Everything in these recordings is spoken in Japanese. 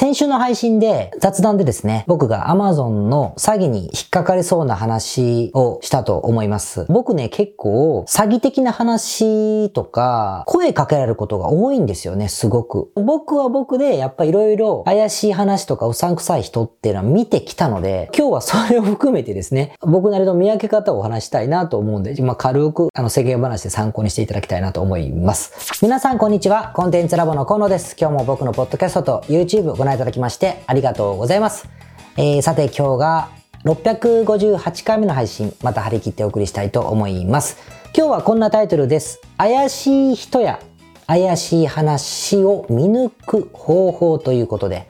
先週の配信で雑談でですね、僕が Amazon の詐欺に引っかかりそうな話をしたと思います。僕ね、結構詐欺的な話とか、声かけられることが多いんですよね、すごく。僕は僕で、やっぱいろいろ怪しい話とかうさんくさい人っていうのは見てきたので、今日はそれを含めてですね、僕なりの見分け方をお話したいなと思うんで、まあ、軽くあの世間話で参考にしていただきたいなと思います。皆さんこんにちは。コンテンツラボの河野です。今日も僕のポッドキャストと YouTube ご覧いただきましてありがとうございます。えー、さて今日が658回目の配信、また張り切ってお送りしたいと思います。今日はこんなタイトルです。怪しい人や怪しい話を見抜く方法ということで、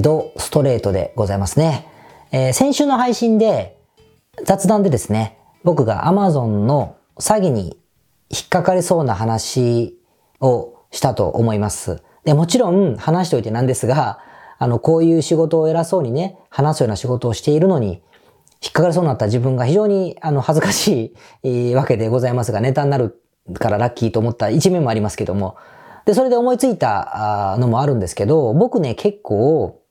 ドストレートでございますね。えー、先週の配信で雑談でですね、僕が Amazon の詐欺に引っかかりそうな話をしたと思います。で、もちろん話しておいてなんですが、あの、こういう仕事を偉そうにね、話すような仕事をしているのに、引っかかりそうになった自分が非常に、あの、恥ずかしいわけでございますが、ネタになるからラッキーと思った一面もありますけども、で、それで思いついたのもあるんですけど、僕ね、結構、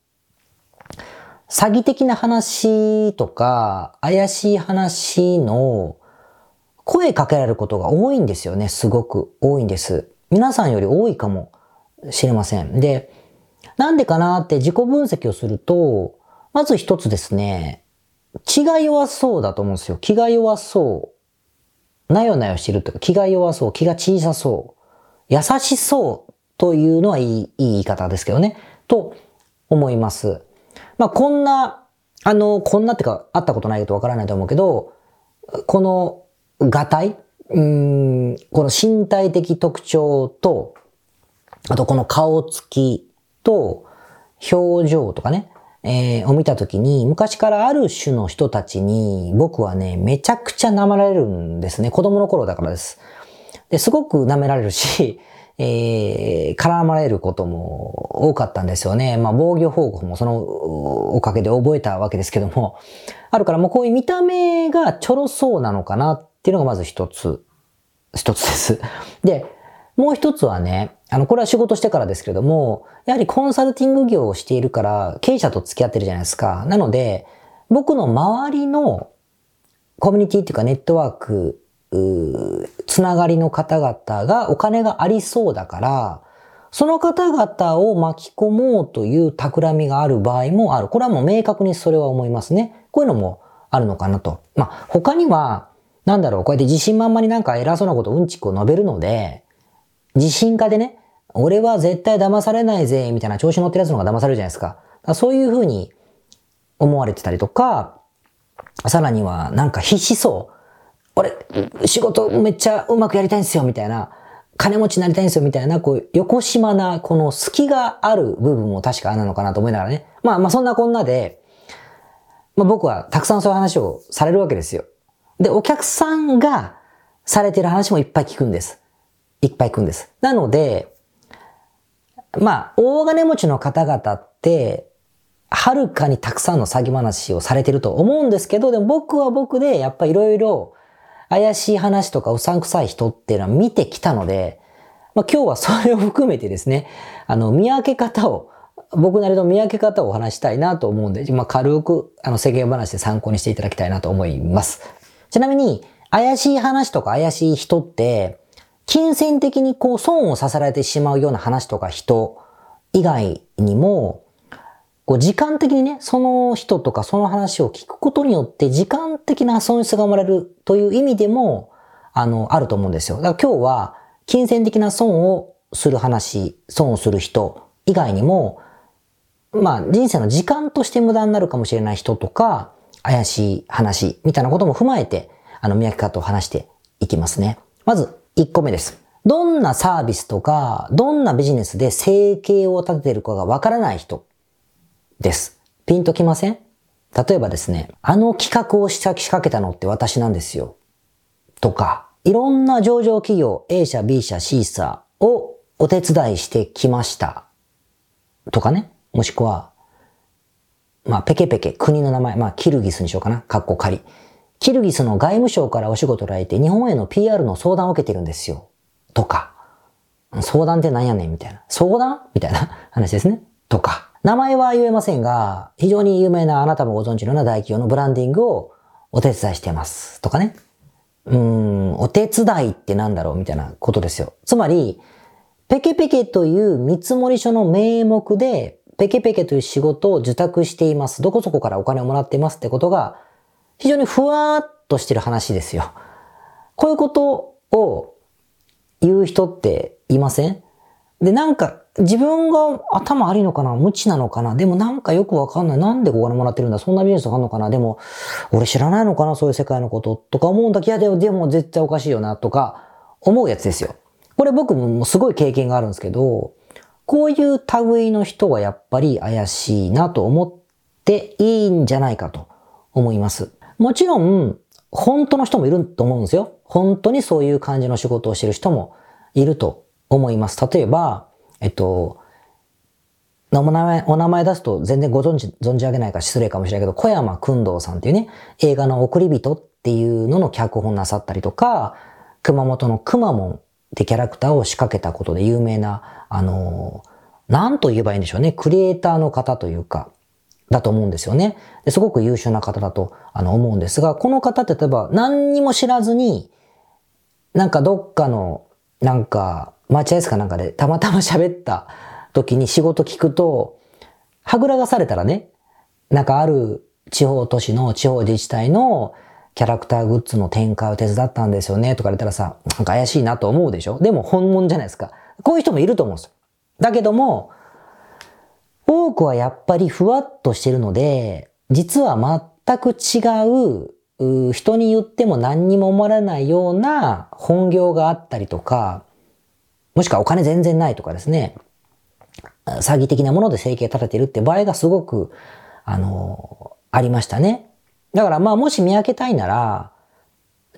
詐欺的な話とか、怪しい話の声かけられることが多いんですよね。すごく多いんです。皆さんより多いかもしれません。で、なんでかなって自己分析をすると、まず一つですね、気が弱そうだと思うんですよ。気が弱そう。なよなよしてるというか、気が弱そう、気が小さそう。優しそうというのはいいいい言い方ですけどね。と思います。まあ、こんな、あの、こんなってか、会ったことないとわからないと思うけど、この、がたい？うん、この身体的特徴と、あとこの顔つきと表情とかね、えー、を見たときに、昔からある種の人たちに、僕はね、めちゃくちゃ舐められるんですね。子供の頃だからです。で、すごく舐められるし、えー、絡まれることも多かったんですよね。まあ、防御方法もそのおかげで覚えたわけですけども、あるからもうこういう見た目がちょろそうなのかなっていうのがまず一つ、一つです。で、もう一つはね、あの、これは仕事してからですけれども、やはりコンサルティング業をしているから、経営者と付き合ってるじゃないですか。なので、僕の周りのコミュニティっていうかネットワーク、つながりの方々がお金がありそうだから、その方々を巻き込もうという企みがある場合もある。これはもう明確にそれは思いますね。こういうのもあるのかなと。まあ、他には、なんだろう、こうやって自信満々になんか偉そうなことうんちくを述べるので、自信家でね、俺は絶対騙されないぜ、みたいな調子乗ってるやつの方が騙されるじゃないですか。かそういう風に思われてたりとか、さらにはなんか必死そう。俺、仕事めっちゃうまくやりたいんですよ、みたいな。金持ちになりたいんですよ、みたいな、こう、横島な、この隙がある部分も確かあるのかなと思いながらね。まあまあそんなこんなで、まあ僕はたくさんそういう話をされるわけですよ。で、お客さんがされてる話もいっぱい聞くんです。いっぱい聞くんです。なので、まあ、大金持ちの方々って、はるかにたくさんの詐欺話をされてると思うんですけど、でも僕は僕で、やっぱいろいろ怪しい話とかうさんくさい人っていうのは見てきたので、まあ今日はそれを含めてですね、あの、見分け方を、僕なりの見分け方をお話したいなと思うんで、まあ軽く、あの、世間話で参考にしていただきたいなと思います。ちなみに、怪しい話とか怪しい人って、金銭的にこう損をさせられてしまうような話とか人以外にも、こう時間的にね、その人とかその話を聞くことによって時間的な損失が生まれるという意味でも、あの、あると思うんですよ。だから今日は金銭的な損をする話、損をする人以外にも、まあ人生の時間として無駄になるかもしれない人とか、怪しい話みたいなことも踏まえて、あの見分け方を話していきますね。まず、1個目です。どんなサービスとか、どんなビジネスで生計を立ててるかがわからない人です。ピンときません？例えばですね、あの企画を仕掛けたのって私なんですよ。とか、いろんな上場企業 A 社、B 社、C 社をお手伝いしてきました。とかね。もしくは、まあ、ペケペケ、国の名前、まあ、キルギスにしようかな。カッコ仮。キルギスの外務省からお仕事をられて日本への PR の相談を受けてるんですよ。とか。相談って何やねんみたいな。相談？みたいな 話ですね。とか。名前は言えませんが、非常に有名なあなたもご存知のような大企業のブランディングをお手伝いしてます。とかね。うん、お手伝いってなんだろうみたいなことですよ。つまり、ペケペケという見積書の名目で、ペケペケという仕事を受託しています。どこそこからお金をもらっていますってことが、非常にふわっとしてる話ですよ。こういうことを言う人っていません？で、なんか、自分が頭悪いのかな？無知なのかな？でもなんかよくわかんない。なんでお金もらってるんだ？そんなビジネスがあるのかな？でも、俺知らないのかな？そういう世界のこととか思うんだけど、でも絶対おかしいよな？とか思うやつですよ。これ僕もすごい経験があるんですけど、こういう類の人はやっぱり怪しいなと思っていいんじゃないかと思います。もちろん、本当の人もいると思うんですよ。本当にそういう感じの仕事をしてる人もいると思います。例えば、えっと、お名前、お名前出すと全然ご存知、存じ上げないか失礼かもしれないけど、小山君堂さんっていうね、映画の送り人っていうのの脚本なさったりとか、熊本のくまモンってキャラクターを仕掛けたことで有名な、あの、なんと言えばいいんでしょうね、クリエイターの方というか、だと思うんですよね。ですごく優秀な方だとあの思うんですが、この方って例えば何にも知らずに、なんかどっかの、なんか待合室かなんかでたまたま喋った時に仕事聞くと、はぐらがされたらね、なんかある地方都市の地方自治体のキャラクターグッズの展開を手伝ったんですよねとか言ったらさ、なんか怪しいなと思うでしょ？でも本物じゃないですか。こういう人もいると思うんですよ。だけども、多くはやっぱりふわっとしてるので、実は全く違う、う人に言っても何にも思われないような本業があったりとか、もしくはお金全然ないとかですね、詐欺的なもので生計立ててるって場合がすごく、あの、ありましたね。だからまあもし見分けたいなら、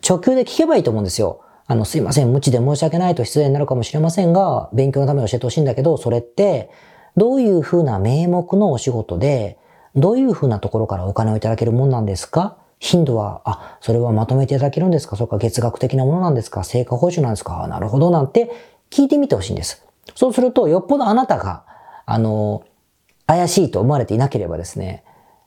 直球で聞けばいいと思うんですよ。あの、すいません、無知で申し訳ないと失礼になるかもしれませんが、勉強のために教えてほしいんだけど、それって、どういうふうな名目のお仕事で、どういうふうなところからお金をいただけるもんなんですか？頻度は、あ、それはまとめていただけるんですか？それか月額的なものなんですか？成果報酬なんですか？なるほど、なんて聞いてみてほしいんです。そうすると、よっぽどあなたが、あの、怪しいと思われていなければですね、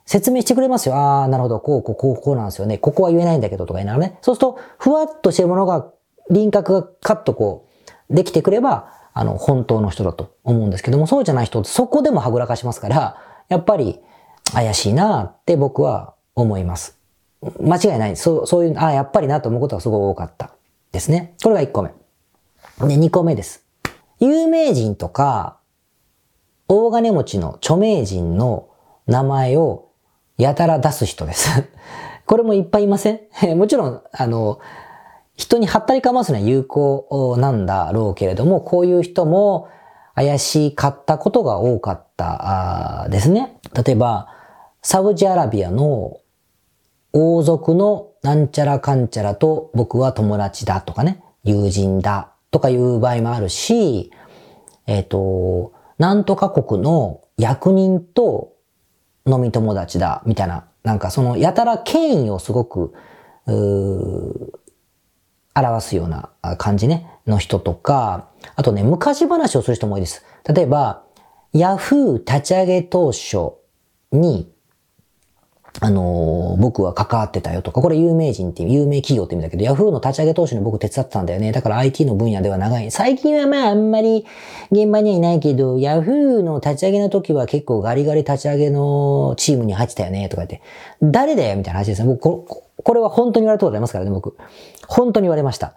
説明してくれますよ。ああ、なるほど、こう、こう、こう、こうなんですよね。ここは言えないんだけど、とか言いながらね。そうすると、ふわっとしてるものが、輪郭がカッとこう、できてくれば、あの、本当の人だと思うんですけども、そうじゃない人そこでもはぐらかしますから、やっぱり、怪しいなって僕は思います。間違いない。そう、そういう、ああ、やっぱりなと思うことがすごい多かったですね。これが1個目。で、2個目です。有名人とか、大金持ちの著名人の名前をやたら出す人です。これもいっぱいいません？もちろん、あの、人に貼ったりかますのは有効なんだろうけれども、こういう人も怪しかったことが多かったですね。例えば、サウジアラビアの王族のなんちゃらかんちゃらと僕は友達だとかね、友人だとかいう場合もあるし、えっ、ー、と、なんとか国の役人と飲み友達だ、みたいな、なんかそのやたら権威をすごく、表すような感じね、の人とか、あとね、昔話をする人も多いです。例えば、ヤフー立ち上げ当初に、あのー、僕は関わってたよとか、これ有名人っていう、有名企業って意味だけど、ヤフーの立ち上げ当初に僕手伝ってたんだよね。だから IT の分野では長い。最近はまああんまり現場にはいないけど、ヤフーの立ち上げの時は結構ガリガリ立ち上げのチームに入ってたよね、とか言って。誰だよみたいな話ですね。僕こ、これは本当に言われたことありますからね、僕。本当に言われました。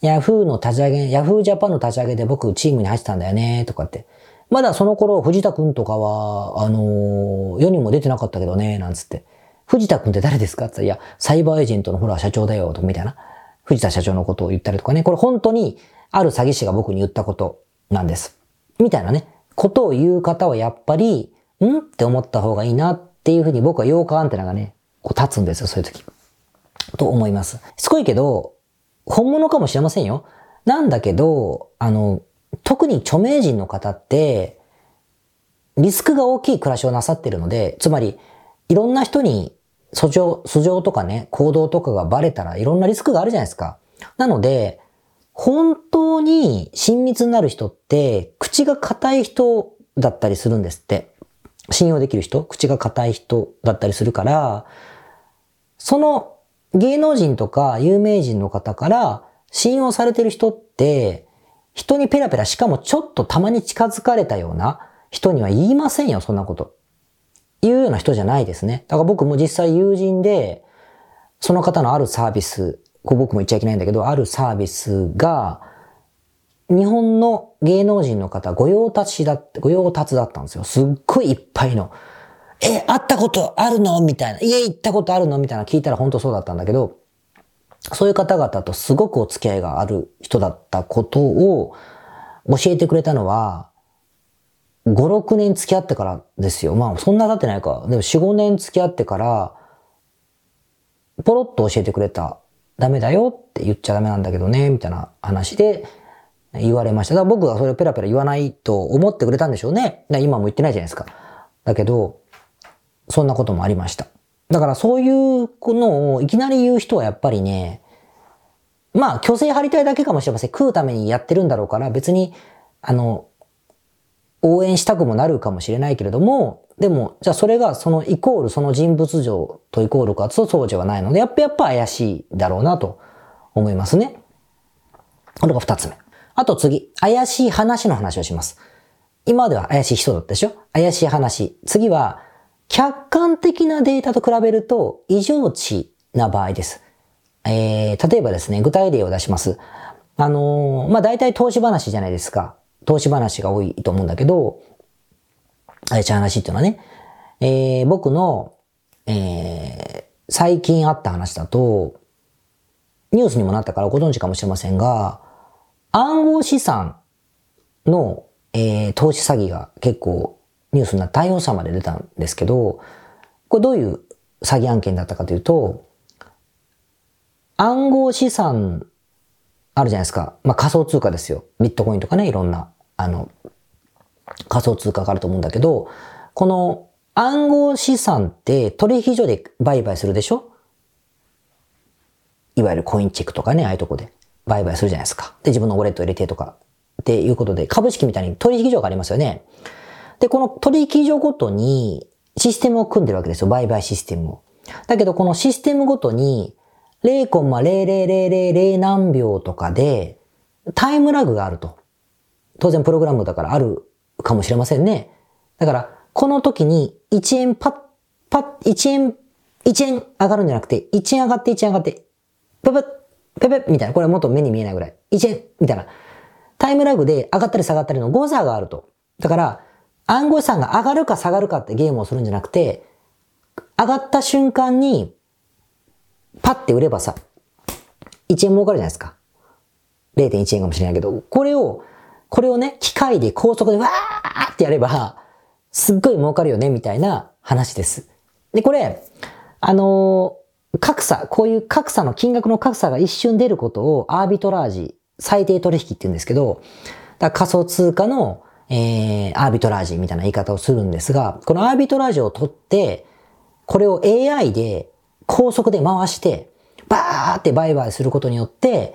ヤフーの立ち上げ、ヤフージャパンの立ち上げで僕チームに入ってたんだよね、とかって。まだその頃、藤田くんとかは、あの、世にも出てなかったけどね、なんつって。藤田くんって誰ですかって言ったら、いや、サイバーエージェントのほら社長だよ、とかみたいな。藤田社長のことを言ったりとかね。これ本当に、ある詐欺師が僕に言ったことなんです。みたいなね。ことを言う方はやっぱり、ん？って思った方がいいなっていうふうに僕は8日アンテナがね、こう立つんですよ、そういう時。と思います。すごいけど、本物かもしれませんよ。なんだけど、あの、特に著名人の方って、リスクが大きい暮らしをなさってるので、つまり、いろんな人に訴状、訴状とかね、行動とかがバレたらいろんなリスクがあるじゃないですか。なので、本当に親密になる人って、口が硬い人だったりするんですって。信用できる人、口が硬い人だったりするから、その芸能人とか有名人の方から信用されてる人って、人にペラペラしかもちょっとたまに近づかれたような人には言いませんよ、そんなこと。言うような人じゃないですね。だから僕も実際友人で、その方のあるサービス、こう僕も言っちゃいけないんだけど、あるサービスが、日本の芸能人の方、御用達だって、御用達だったんですよ。すっごいいっぱいの。え、会ったことあるの？みたいな。家行ったことあるの？みたいな聞いたら本当そうだったんだけど、そういう方々とすごくお付き合いがある人だったことを教えてくれたのは、5、6年付き合ってからですよ。まあ、そんな経ってないか。でも4、5年付き合ってから、ポロッと教えてくれた。ダメだよって言っちゃダメなんだけどね、みたいな話で言われました。だから僕がそれをペラペラ言わないと思ってくれたんでしょうね。今も言ってないじゃないですか。だけど、そんなこともありました。だからそういうのをいきなり言う人はやっぱりね、まあ、虚勢張りたいだけかもしれません。食うためにやってるんだろうから、別に、あの、応援したくもなるかもしれないけれども、でも、じゃあそれがそのイコールその人物像とイコールかとそうじゃないので、やっぱやっぱ怪しいだろうなと思いますね。これが二つ目。あと次、怪しい話の話をします。今までは怪しい人だったでしょ？怪しい話。次は、客観的なデータと比べると異常値な場合です。えー、例えばですね、具体例を出します。あのー、まあ、大体投資話じゃないですか。投資話が多いと思うんだけど、怪しい話っていうのはね、えー、僕の、えー、最近あった話だと、ニュースにもなったからご存知かもしれませんが、暗号資産の、えー、投資詐欺が結構ニュースにな対応者まで出たんですけど、これどういう詐欺案件だったかというと、暗号資産あるじゃないですか。まあ、仮想通貨ですよ。ビットコインとかね、いろんな、あの、仮想通貨があると思うんだけど、この暗号資産って取引所で売買するでしょ？いわゆるコインチェックとかね、ああいうとこで売買するじゃないですか。で、自分のウォレット入れてとか。っていうことで、株式みたいに取引所がありますよね。で、この取引所ごとにシステムを組んでるわけですよ。売買システムを。だけど、このシステムごとに0.00000何秒とかでタイムラグがあると。当然プログラムだからあるかもしれませんね。だから、この時に1円パッ、パッ、1円、1円上がるんじゃなくて、1円上がって1円上がって、ペペッ、ペペッみたいな。これもっと目に見えないぐらい。1円みたいな。タイムラグで上がったり下がったりの誤差があると。だから、暗号資産が上がるか下がるかってゲームをするんじゃなくて、上がった瞬間に、パッて売ればさ、1円儲かるじゃないですか。0.1円かもしれないけど、これを、これをね、機械で高速でわーってやれば、すっごい儲かるよね、みたいな話です。で、これ、あのー、格差、こういう格差の金額の格差が一瞬出ることをアービトラージ、最低取引って言うんですけど、だ仮想通貨の、えー、アービトラージみたいな言い方をするんですが、このアービトラージを取って、これを AI で高速で回して、バーって売買することによって、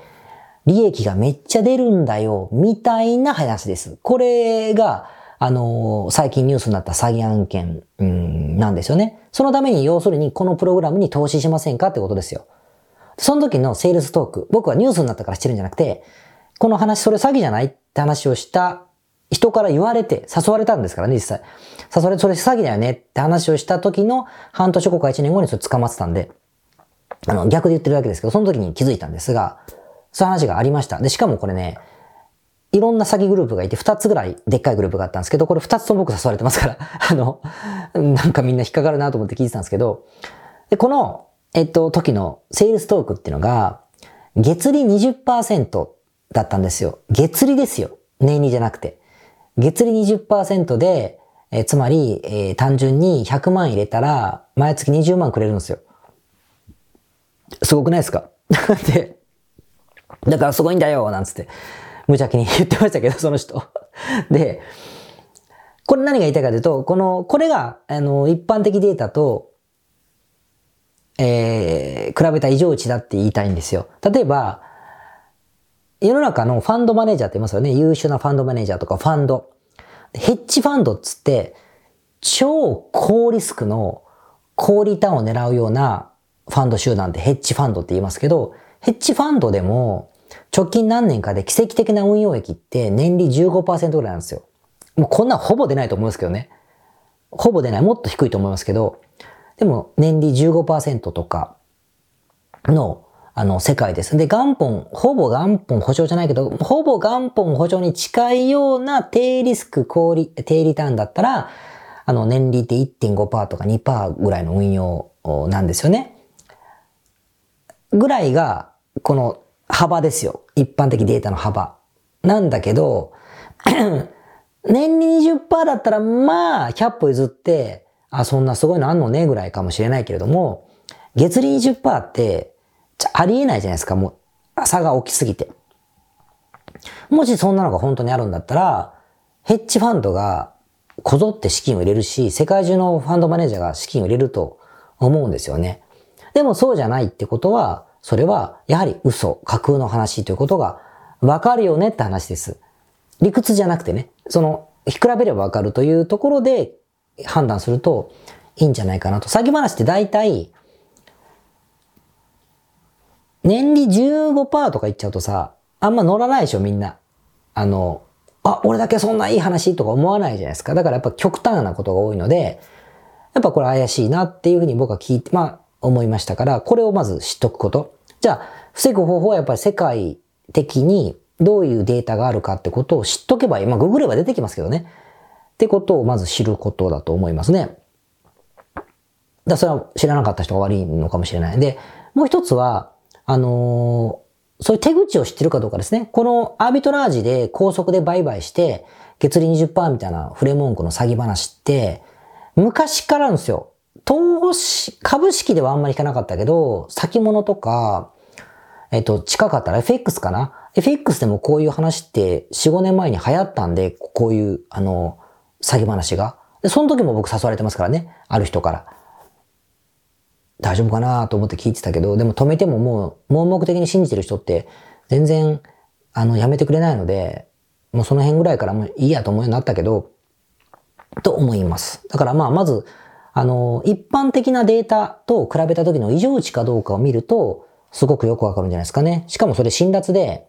利益がめっちゃ出るんだよ、みたいな話です。これが、あのー、最近ニュースになった詐欺案件、うん、なんですよね。そのために要するにこのプログラムに投資しませんかってことですよ。その時のセールストーク、僕はニュースになったからしてるんじゃなくて、この話それ詐欺じゃないって話をした人から言われて、誘われたんですからね、実際。誘われ、それ詐欺だよねって話をした時の半年後か1年後にそれ捕まってたんで、あの、逆で言ってるわけですけど、その時に気づいたんですが、そういう話がありました。で、しかもこれね、いろんな詐欺グループがいて、二つぐらいでっかいグループがあったんですけど、これ二つとも僕誘われてますから、あの、なんかみんな引っかかるなと思って聞いてたんですけど、で、この、えっと、時のセールストークっていうのが、月利20%だったんですよ。月利ですよ。年利じゃなくて。月利20%で、えつまり、えー、単純に100万入れたら、毎月20万くれるんですよ。すごくないですか？で、だからすごいんだよなんつって、無邪気に言ってましたけど、その人。で、これ何が言いたいかというと、この、これが、あの、一般的データと、えー、比べた異常値だって言いたいんですよ。例えば、世の中のファンドマネージャーって言いますよね。優秀なファンドマネージャーとかファンド。ヘッジファンドっつって、超高リスクの高リターンを狙うようなファンド集団ってヘッジファンドって言いますけど、ヘッジファンドでも直近何年かで奇跡的な運用益って年利15%ぐらいなんですよ。もうこんなほぼ出ないと思うんですけどね。ほぼ出ない。もっと低いと思いますけど、でも年利15%とかのあの、世界です。で、元本、ほぼ元本保証じゃないけど、ほぼ元本保証に近いような低リスク、高利、低リターンだったら、あの、年利って1.5%とか2%ぐらいの運用なんですよね。ぐらいが、この幅ですよ。一般的データの幅。なんだけど、年利20%だったら、まあ、100歩譲って、あ、そんなすごいのあんのね、ぐらいかもしれないけれども、月利20%って、ありえないじゃないですか、もう、差が大きすぎて。もしそんなのが本当にあるんだったら、ヘッジファンドがこぞって資金を入れるし、世界中のファンドマネージャーが資金を入れると思うんですよね。でもそうじゃないってことは、それはやはり嘘、架空の話ということがわかるよねって話です。理屈じゃなくてね、その、比べればわかるというところで判断するといいんじゃないかなと。詐欺話って大体、年利15%とか言っちゃうとさ、あんま乗らないでしょ、みんな。あの、あ、俺だけそんないい話とか思わないじゃないですか。だからやっぱ極端なことが多いので、やっぱこれ怪しいなっていうふうに僕は聞いて、まあ思いましたから、これをまず知っとくこと。じゃあ、防ぐ方法はやっぱり世界的にどういうデータがあるかってことを知っとけばいい。まあググれば出てきますけどね。ってことをまず知ることだと思いますね。だそれは知らなかった人が悪いのかもしれない。で、もう一つは、あのー、そういう手口を知ってるかどうかですね。このアービトラージで高速で売買して、月利20%みたいな触れ文句の詐欺話って、昔からあるんですよ。投資、株式ではあんまり聞かなかったけど、先物とか、えっと、近かったら FX かな ?FX でもこういう話って4、5年前に流行ったんで、こういう、あの、詐欺話が。で、その時も僕誘われてますからね。ある人から。大丈夫かなと思って聞いてたけど、でも止めてももう盲目的に信じてる人って全然、あの、やめてくれないので、もうその辺ぐらいからもういいやと思うようになったけど、と思います。だからまあ、まず、あの、一般的なデータと比べた時の異常値かどうかを見ると、すごくよくわかるんじゃないですかね。しかもそれ辛辣で、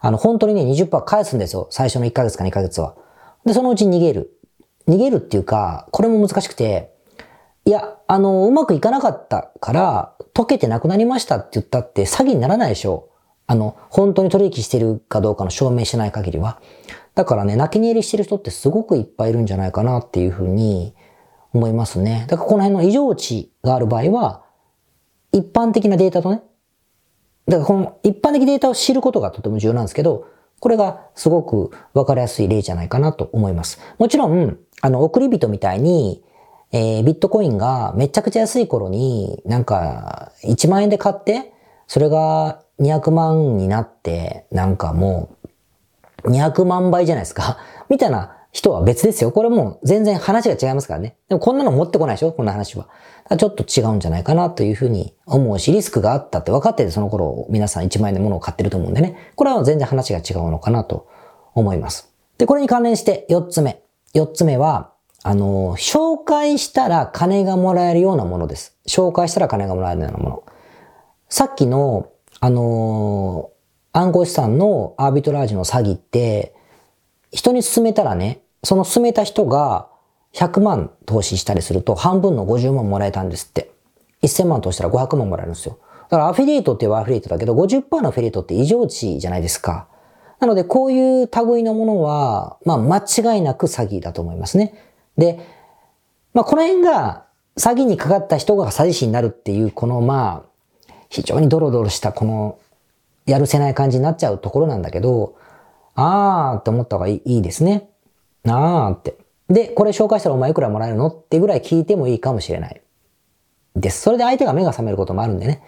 あの、本当にね、20%返すんですよ。最初の1ヶ月か2ヶ月は。で、そのうち逃げる。逃げるっていうか、これも難しくて、いや、あの、うまくいかなかったから、溶けてなくなりましたって言ったって詐欺にならないでしょあの、本当に取引してるかどうかの証明しない限りは。だからね、泣き寝入りしてる人ってすごくいっぱいいるんじゃないかなっていうふうに思いますね。だからこの辺の異常値がある場合は、一般的なデータとね、だからこの一般的データを知ることがとても重要なんですけど、これがすごくわかりやすい例じゃないかなと思います。もちろん、あの、送り人みたいに、えー、ビットコインがめちゃくちゃ安い頃に、なんか、1万円で買って、それが200万になって、なんかもう、200万倍じゃないですか。みたいな人は別ですよ。これもう全然話が違いますからね。でもこんなの持ってこないでしょ？こんな話は。ちょっと違うんじゃないかなというふうに思うし、リスクがあったって分かっててその頃皆さん1万円で物を買ってると思うんでね。これは全然話が違うのかなと思います。で、これに関連して4つ目。4つ目は、あの、介したら金がもらえるようなものです。紹介したら金がもらえるようなもの。さっきの、あの暗号資産のアービトラージの詐欺って、人に勧めたらね、その勧めた人が100万投資したりすると半分の50万もらえたんですって。1000万投資したら500万もらえるんですよ。だからアフィリエイトって言えばアフィリエイトだけど50%のアフィリエイトって異常値じゃないですか。なのでこういう類のものは、まあ間違いなく詐欺だと思いますね。で、まあ、この辺が詐欺にかかった人が詐欺師になるっていう、このまあ、非常にドロドロしたこの、やるせない感じになっちゃうところなんだけど、あーって思った方がいいですね。あーって。で、これ紹介したらお前いくらもらえるのってぐらい聞いてもいいかもしれない。です。それで相手が目が覚めることもあるんでね。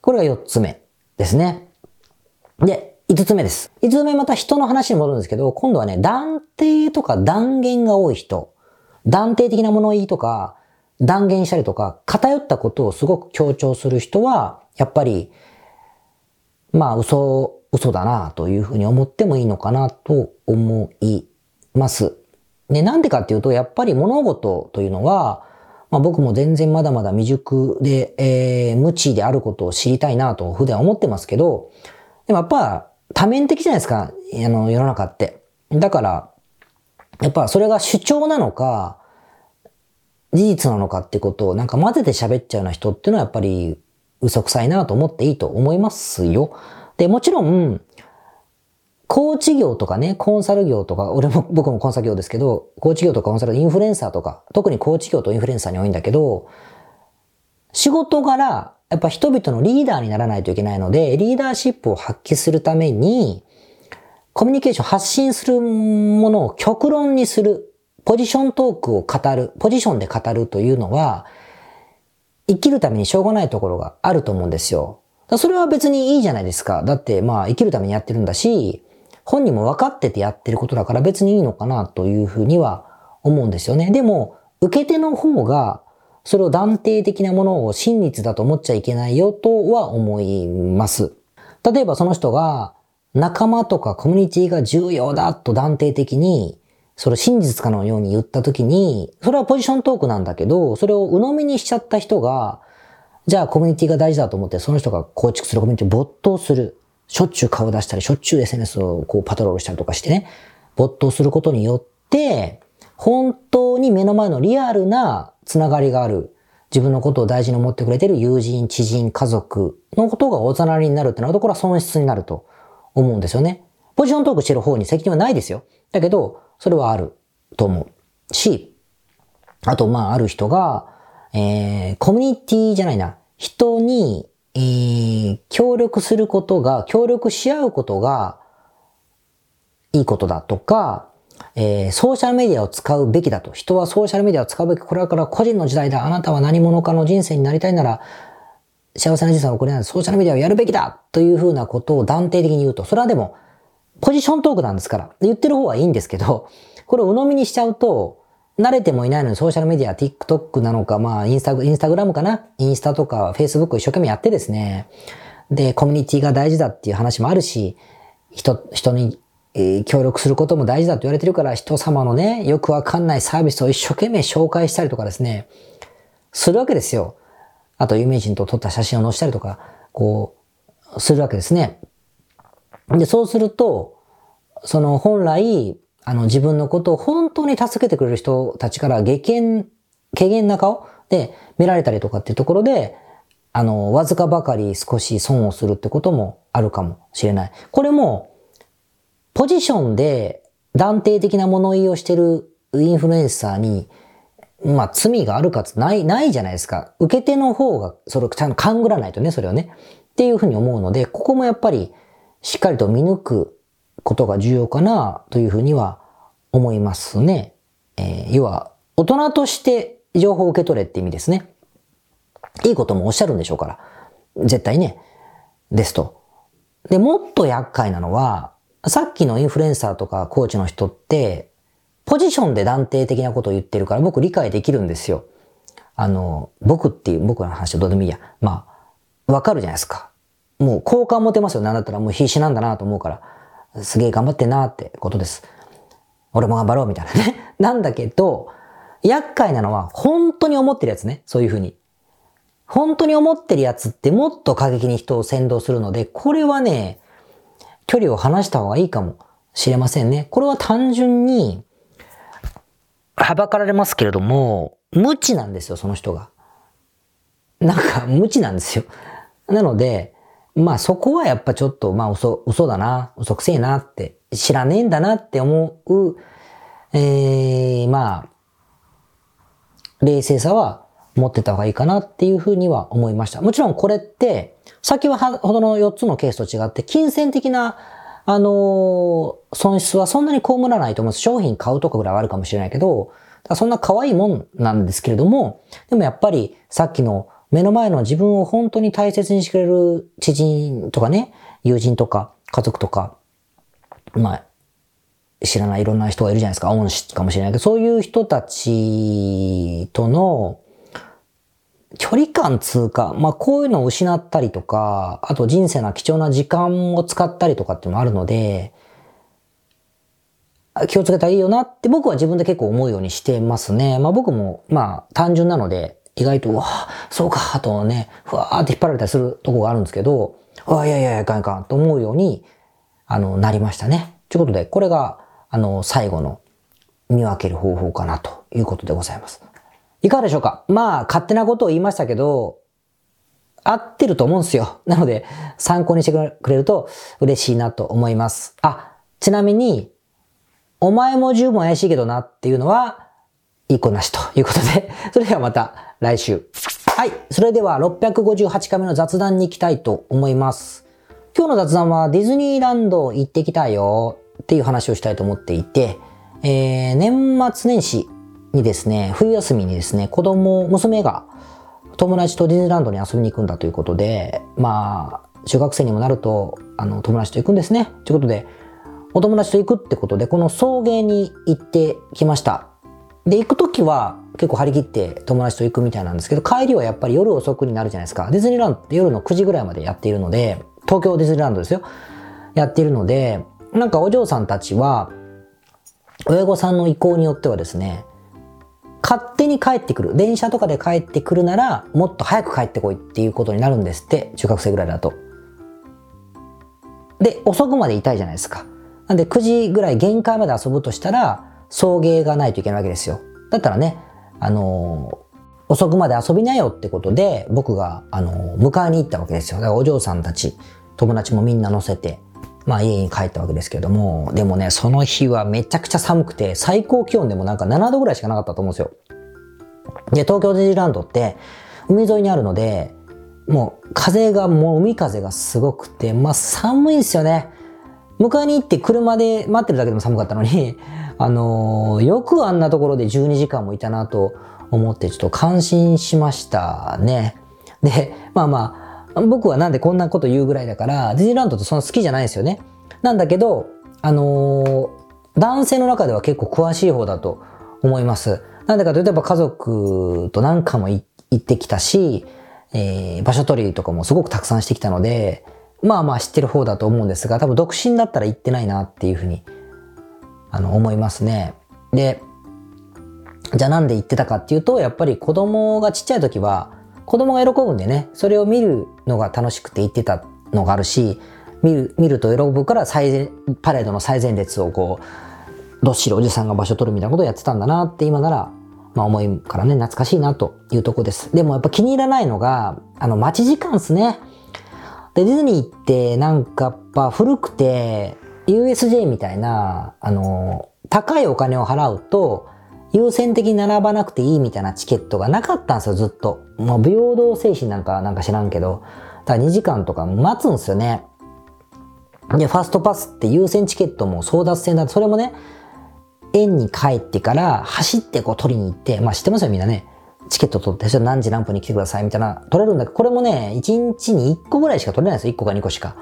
これが4つ目ですね。で、5つ目です。5つ目また人の話に戻るんですけど、今度はね、断定とか断言が多い人、断定的な物言いとか、断言したりとか、偏ったことをすごく強調する人は、やっぱり、まあ、嘘、嘘だなというふうに思ってもいいのかなと思います。で、なんでかっていうと、やっぱり物事というのは、まあ僕も全然まだまだ未熟で、えー、無知であることを知りたいなと普段思ってますけど、でもやっぱ多面的じゃないですか、あの世の中って。だから、やっぱそれが主張なのか、事実なのかってことをなんか混ぜて喋っちゃうような人っていうのはやっぱり嘘くさいなと思っていいと思いますよ。で、もちろん、コーチ業とかね、コンサル業とか、俺も、僕もコンサル業ですけど、コーチ業とかコンサル、インフルエンサーとか、特にコーチ業とインフルエンサーに多いんだけど、仕事柄、やっぱ人々のリーダーにならないといけないので、リーダーシップを発揮するために、コミュニケーション発信するものを極論にする、ポジショントークを語る、ポジションで語るというのは、生きるためにしょうがないところがあると思うんですよ。それは別にいいじゃないですか。だってまあ生きるためにやってるんだし、本人も分かっててやってることだから別にいいのかなというふうには思うんですよね。でも、受け手の方が、それを断定的なものを真実だと思っちゃいけないよとは思います。例えばその人が仲間とかコミュニティが重要だと断定的に、それ真実かのように言った時に、それはポジショントークなんだけど、それを鵜呑みにしちゃった人が、じゃあコミュニティが大事だと思って、その人が構築するコミュニティに没頭する。しょっちゅう顔出したり、しょっちゅう SNS をこうパトロールしたりとかしてね、没頭することによって、本当に目の前のリアルなつながりがある、自分のことを大事に思ってくれてる友人、知人、家族のことがおざなりになるってなると、これは損失になると。思うんですよね。ポジショントークしてる方に責任はないですよ。だけど、それはあると思う。し、あと、まあ、ある人が、えー、コミュニティじゃないな、人にえー、協力することが、協力し合うことがいいことだとか、えー、ソーシャルメディアを使うべきだと。人はソーシャルメディアを使うべき。これから個人の時代だ。あなたは何者かの人生になりたいなら、幸せな人生を送れないソーシャルメディアをやるべきだというふうなことを断定的に言うと、それはでも、ポジショントークなんですから。言ってる方はいいんですけど、これを鵜呑みにしちゃうと、慣れてもいないのにソーシャルメディア、TikTok なのか、まあ、インスタ、インスタグラムかな？インスタとか Facebook 一生懸命やってですね。で、コミュニティが大事だっていう話もあるし、人、人に、えー、協力することも大事だと言われてるから、人様のね、よくわかんないサービスを一生懸命紹介したりとかですね、するわけですよ。あと、有名人と撮った写真を載せたりとか、こう、するわけですね。で、そうすると、その本来、あの、自分のことを本当に助けてくれる人たちから下見、軽減な顔で見られたりとかっていうところで、あの、わずかばかり少し損をするってこともあるかもしれない。これも、ポジションで断定的な物言いをしてるインフルエンサーに、まあ、罪があるかつない、ないじゃないですか。受け手の方が、それをちゃんと勘ぐらないとね、それをね。っていうふうに思うので、ここもやっぱり、しっかりと見抜くことが重要かなというふうには思いますね。えー、要は、大人として情報を受け取れって意味ですね。いいこともおっしゃるんでしょうから。絶対ね。ですと。で、もっと厄介なのは、さっきのインフルエンサーとかコーチの人って、ポジションで断定的なことを言ってるから僕理解できるんですよ。あの、僕っていう僕の話はどうでもいいや。まあ、わかるじゃないですか。もう好感持てますよ。なんだったらもう必死なんだなと思うから。すげえ頑張ってんなってことです。俺も頑張ろうみたいなね。なんだけど、厄介なのは本当に思ってるやつね。そういうふうに。本当に思ってるやつってもっと過激に人を先導するので、これはね、距離を離した方がいいかもしれませんね。これは単純に、はばかられますけれども、無知なんですよ、その人が。なんか無知なんですよ。なので、まあそこはやっぱちょっと、まあ嘘、嘘だな、嘘くせえなって、知らねえんだなって思う、ええー、まあ、冷静さは持ってた方がいいかなっていうふうには思いました。もちろんこれって、先ほどの4つのケースと違って、金銭的な、あのー、損失はそんなに被らないと思います。商品買うとかぐらいはあるかもしれないけど、そんな可愛いもんなんですけれども、でもやっぱりさっきの目の前の自分を本当に大切にしてくれる知人とかね、友人とか家族とか、まあ、知らないいろんな人がいるじゃないですか。恩師かもしれないけど、そういう人たちとの距離感通過、まあこういうのを失ったりとか、あと人生の貴重な時間を使ったりとかっていうのもあるので、気をつけたらいいよなって僕は自分で結構思うようにしてますね。まあ僕も、まあ単純なので、意外と、うわそうか、とね、ふわーって引っ張られたりするとこがあるんですけど、あいやいやいや、いかんいかんと思うように、あの、なりましたね。ということで、これが、あの、最後の見分ける方法かなということでございます。いかがでしょうか？まあ、勝手なことを言いましたけど、合ってると思うんですよ。なので、参考にしてくれると嬉しいなと思います。あ、ちなみに、お前も十分怪しいけどなっていうのは、いい子なしということで、それではまた来週。はい。それでは658回目の雑談に行きたいと思います。今日の雑談はディズニーランド行ってきたよっていう話をしたいと思っていて、えー、年末年始にですね、冬休みにですね、子供、娘が友達とディズニーランドに遊びに行くんだということで、まあ、中学生にもなると、あの、友達と行くんですね。ということで、お友達と行くってことで、この送迎に行ってきました。で、行くときは結構張り切って友達と行くみたいなんですけど、帰りはやっぱり夜遅くになるじゃないですか。ディズニーランドって夜の9時ぐらいまでやっているので、東京ディズニーランドですよ。やっているので、なんかお嬢さんたちは、親御さんの意向によってはですね、勝手に帰ってくる。電車とかで帰ってくるなら、もっと早く帰ってこいっていうことになるんですって、中学生ぐらいだと。で、遅くまでいたいじゃないですか。なんで9時ぐらい限界まで遊ぶとしたら、送迎がないといけないわけですよ。だったらね、あのー、遅くまで遊びなよってことで、僕が、あのー、迎えに行ったわけですよ。だからお嬢さんたち、友達もみんな乗せて、まあ家に帰ったわけですけども、でもね、その日はめちゃくちゃ寒くて、最高気温でもなんか7度ぐらいしかなかったと思うんですよ。で、東京ディズニーランドって海沿いにあるので、もう風が、もう海風がすごくて、まあ寒いですよね。迎えに行って車で待ってるだけでも寒かったのに、あのー、よくあんなところで12時間もいたなと思ってちょっと感心しましたね。で、まあまあ、僕はなんでこんなこと言うぐらいだから、ディズニーランドってそんな好きじゃないですよね。なんだけど、あのー、男性の中では結構詳しい方だと思います。なんでかというと、やっぱ家族と何回も行ってきたし、えー、場所取りとかもすごくたくさんしてきたので、まあまあ知ってる方だと思うんですが、多分独身だったら行ってないなっていうふうに、あの、思いますね。で、じゃあなんで行ってたかっていうと、やっぱり子供がちっちゃい時は、子供が喜ぶんでね、それを見るのが楽しくて言ってたのがあるし、見る、見ると喜ぶから最前、パレードの最前列をこう、どっしりおじさんが場所取るみたいなことをやってたんだなって今なら、まあ思いからね、懐かしいなというとこです。でもやっぱ気に入らないのが、あの待ち時間ですね。で、ディズニーってなんかやっぱ古くて、USJ みたいな、あの、高いお金を払うと、優先的に並ばなくていいみたいなチケットがなかったんですよ、ずっと。もう平等精神なんかなんか知らんけど。だから2時間とか待つんですよね。で、ファストパスって優先チケットも争奪戦だそれもね、園に帰ってから走ってこう取りに行って、まあ知ってますよみんなね。チケット取って、何時何分に来てくださいみたいな、取れるんだけど、これもね、1日に1個ぐらいしか取れないんですよ。1個か2個しか。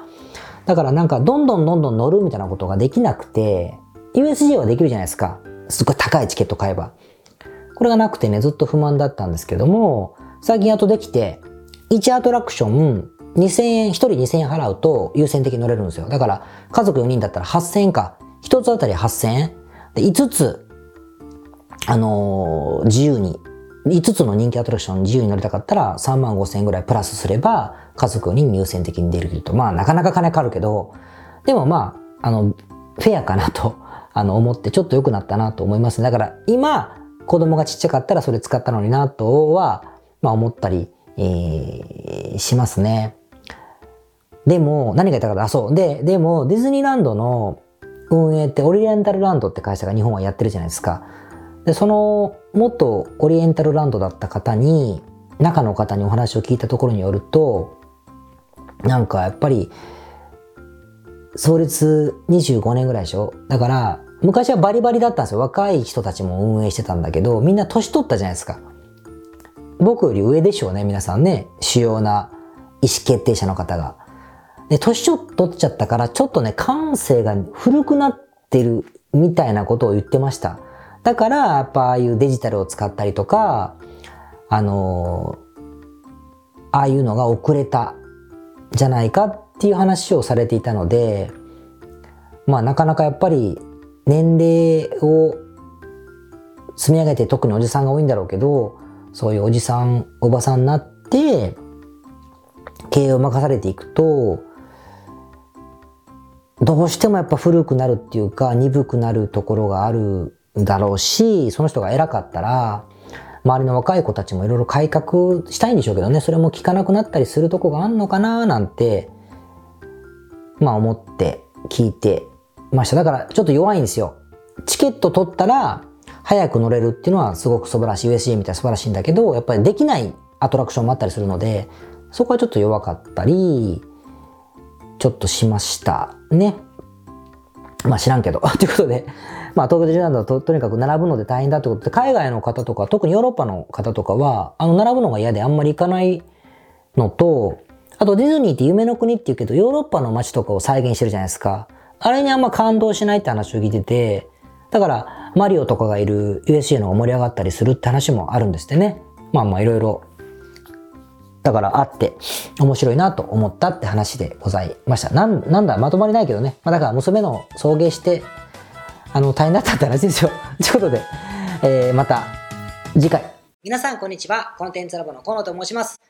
だからなんか、どんどんどんどん乗るみたいなことができなくて、USJ はできるじゃないですか。すごい高いチケット買えば。これがなくてね、ずっと不満だったんですけども、最近やっとできて、1アトラクション2000円、1人2000円払うと優先的に乗れるんですよ。だから、家族4人だったら8000円か。1つあたり8000円。で、5つ、あのー、自由に、5つの人気アトラクション自由に乗りたかったら3万5000円ぐらいプラスすれば、家族4人優先的に出ると。まあ、なかなか金かかるけど、でもまあ、あの、フェアかなとあの、思ってちょっと良くなったなと思います。だから今、子供がちっちゃかったらそれ使ったのになとは、まあ思ったり、えー、しますね。でも、何が言いたかった、あ、そう。で、でも、ディズニーランドの運営ってオリエンタルランドって会社が日本はやってるじゃないですか。で、その、元オリエンタルランドだった方に、中の方にお話を聞いたところによると、なんかやっぱり、創立25年ぐらいでしょ？だから、昔はバリバリだったんですよ。若い人たちも運営してたんだけど、みんな年取ったじゃないですか。僕より上でしょうね、皆さんね。主要な意思決定者の方が。で、年ちょっと取っちゃったから、ちょっとね、感性が古くなってるみたいなことを言ってました。だから、やっぱああいうデジタルを使ったりとか、あのー、ああいうのが遅れたじゃないかっていう話をされていたので、まあなかなかやっぱり年齢を積み上げて特におじさんが多いんだろうけど、そういうおじさん、おばさんになって、経営を任されていくと、どうしてもやっぱ古くなるっていうか、鈍くなるところがあるだろうし、その人が偉かったら、周りの若い子たちもいろいろ改革したいんでしょうけどね、それも聞かなくなったりするとこがあんのかななんて、まあ思って聞いてました。だからちょっと弱いんですよ。チケット取ったら早く乗れるっていうのはすごく素晴らしい。USJ みたいな素晴らしいんだけど、やっぱりできないアトラクションもあったりするので、そこはちょっと弱かったり、ちょっとしましたね。まあ知らんけど。ということで、まあ東京ディズニーランドはととにかく並ぶので大変だってことで、海外の方とか、特にヨーロッパの方とかは、あの並ぶのが嫌であんまり行かないのと、あとディズニーって夢の国って言うけど、ヨーロッパの街とかを再現してるじゃないですか。あれにあんま感動しないって話を聞いてて、だからマリオとかがいる USJ の方が盛り上がったりするって話もあるんですってね。まあまあいろいろだからあって面白いなと思ったって話でございました。なん、なんだ、まとまりないけどね。まあ、だから娘の送迎して、あの、大変だったって話ですよ。ということで、えー、また次回。皆さんこんにちは。コンテンツラボの河野と申します。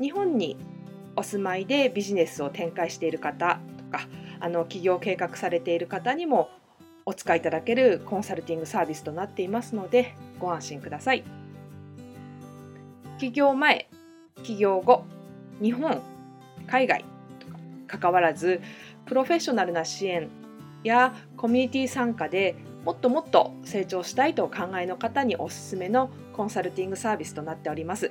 日本にお住まいでビジネスを展開している方とかあの起業計画されている方にもお使いいただけるコンサルティングサービスとなっていますのでご安心ください起業前起業後日本海外とかかかわらずプロフェッショナルな支援やコミュニティ参加でもっともっと成長したいとお考えの方におすすめのコンサルティングサービスとなっております。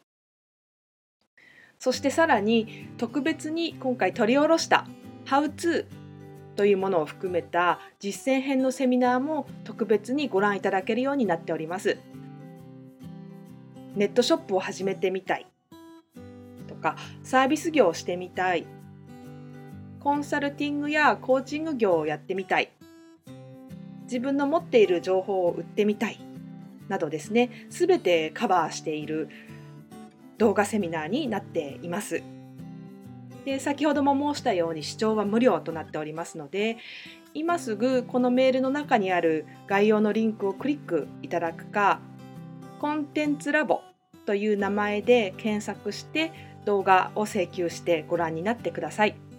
そしてさらに特別に今回取り下ろした「How to」というものを含めた実践編のセミナーも特別にご覧いただけるようになっております。ネットショップを始めてみたい。とかサービス業をしてみたい。コンサルティングやコーチング業をやってみたい。自分の持っている情報を売ってみたい。などですね。全てカバーしている動画セミナーになっています。で先ほども申したように視聴は無料となっておりますので今すぐこのメールの中にある概要のリンクをクリックいただくかコンテンツラボという名前で検索して動画を請求してご覧になってください。